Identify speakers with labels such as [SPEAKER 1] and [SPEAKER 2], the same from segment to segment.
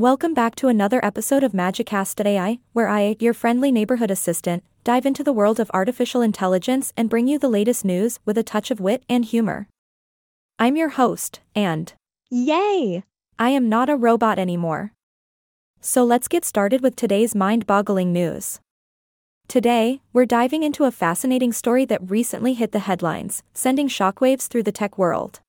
[SPEAKER 1] Welcome back to another episode of Magicast.ai, where I, your friendly neighborhood assistant, dive into the world of artificial intelligence and bring you the latest news with a touch of wit and humor. I'm your host, and
[SPEAKER 2] Yay!
[SPEAKER 1] I am not a robot anymore. So let's get started with today's mind boggling news. Today, we're diving into a fascinating story that recently hit the headlines, sending shockwaves through the tech world.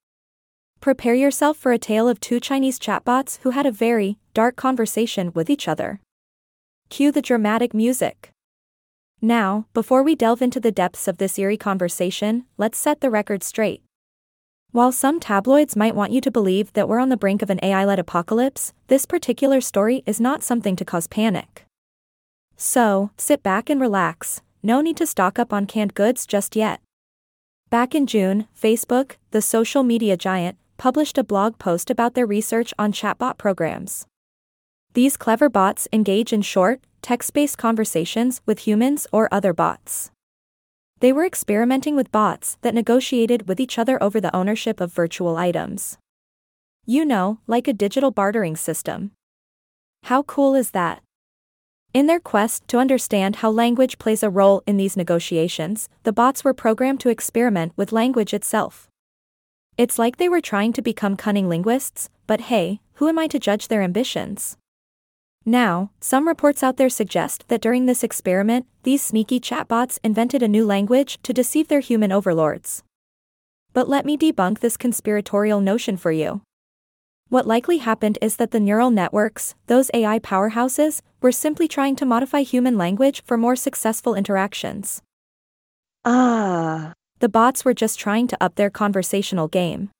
[SPEAKER 1] Prepare yourself for a tale of two Chinese chatbots who had a very dark conversation with each other. Cue the dramatic music. Now, before we delve into the depths of this eerie conversation, let's set the record straight. While some tabloids might want you to believe that we're on the brink of an AI led apocalypse, this particular story is not something to cause panic. So, sit back and relax, no need to stock up on canned goods just yet. Back in June, Facebook, the social media giant, published a blog post about their research on chatbot programs. These clever bots engage in short, text based conversations with humans or other bots. They were experimenting with bots that negotiated with each other over the ownership of virtual items. You know, like a digital bartering system. How cool is that? In their quest to understand how language plays a role in these negotiations, the bots were programmed to experiment with language itself. It's like they were trying to become cunning linguists, but hey, who am I to judge their ambitions? Now, some reports out there suggest that during this experiment, these sneaky chatbots invented a new language to deceive their human overlords. But let me debunk this conspiratorial notion for you. What likely happened is that the neural networks, those AI powerhouses, were simply trying to modify human language for more successful interactions.
[SPEAKER 2] Ah.
[SPEAKER 1] The bots were just trying to up their conversational game.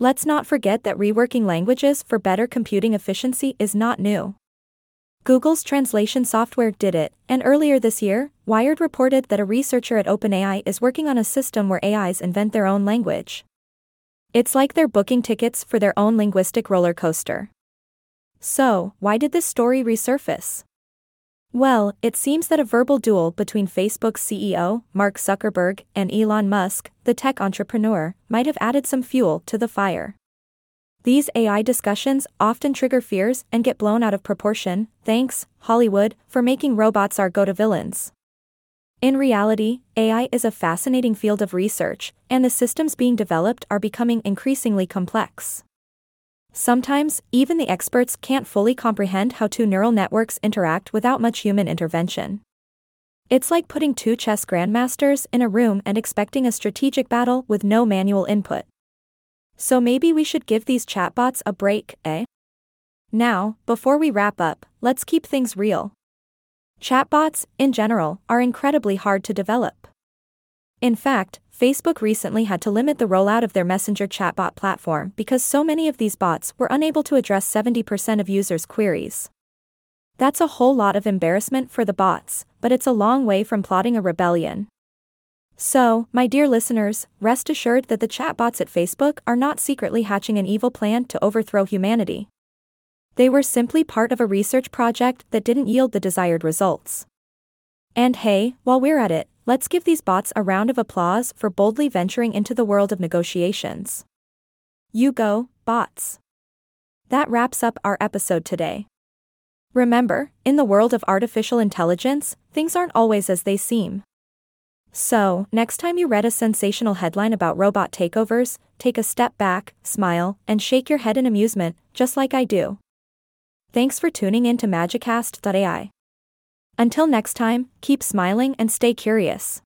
[SPEAKER 1] Let's not forget that reworking languages for better computing efficiency is not new. Google's translation software did it, and earlier this year, Wired reported that a researcher at OpenAI is working on a system where AIs invent their own language. It's like they're booking tickets for their own linguistic roller coaster. So, why did this story resurface? Well, it seems that a verbal duel between Facebook's CEO, Mark Zuckerberg, and Elon Musk, the tech entrepreneur, might have added some fuel to the fire. These AI discussions often trigger fears and get blown out of proportion, thanks, Hollywood, for making robots our go to villains. In reality, AI is a fascinating field of research, and the systems being developed are becoming increasingly complex. Sometimes, even the experts can't fully comprehend how two neural networks interact without much human intervention. It's like putting two chess grandmasters in a room and expecting a strategic battle with no manual input. So maybe we should give these chatbots a break, eh? Now, before we wrap up, let's keep things real. Chatbots, in general, are incredibly hard to develop. In fact, Facebook recently had to limit the rollout of their Messenger chatbot platform because so many of these bots were unable to address 70% of users' queries. That's a whole lot of embarrassment for the bots, but it's a long way from plotting a rebellion. So, my dear listeners, rest assured that the chatbots at Facebook are not secretly hatching an evil plan to overthrow humanity. They were simply part of a research project that didn't yield the desired results. And hey, while we're at it, let's give these bots a round of applause for boldly venturing into the world of negotiations. You go, bots. That wraps up our episode today. Remember, in the world of artificial intelligence, things aren't always as they seem. So, next time you read a sensational headline about robot takeovers, take a step back, smile, and shake your head in amusement, just like I do. Thanks for tuning in to Magicast.ai. Until next time, keep smiling and stay curious.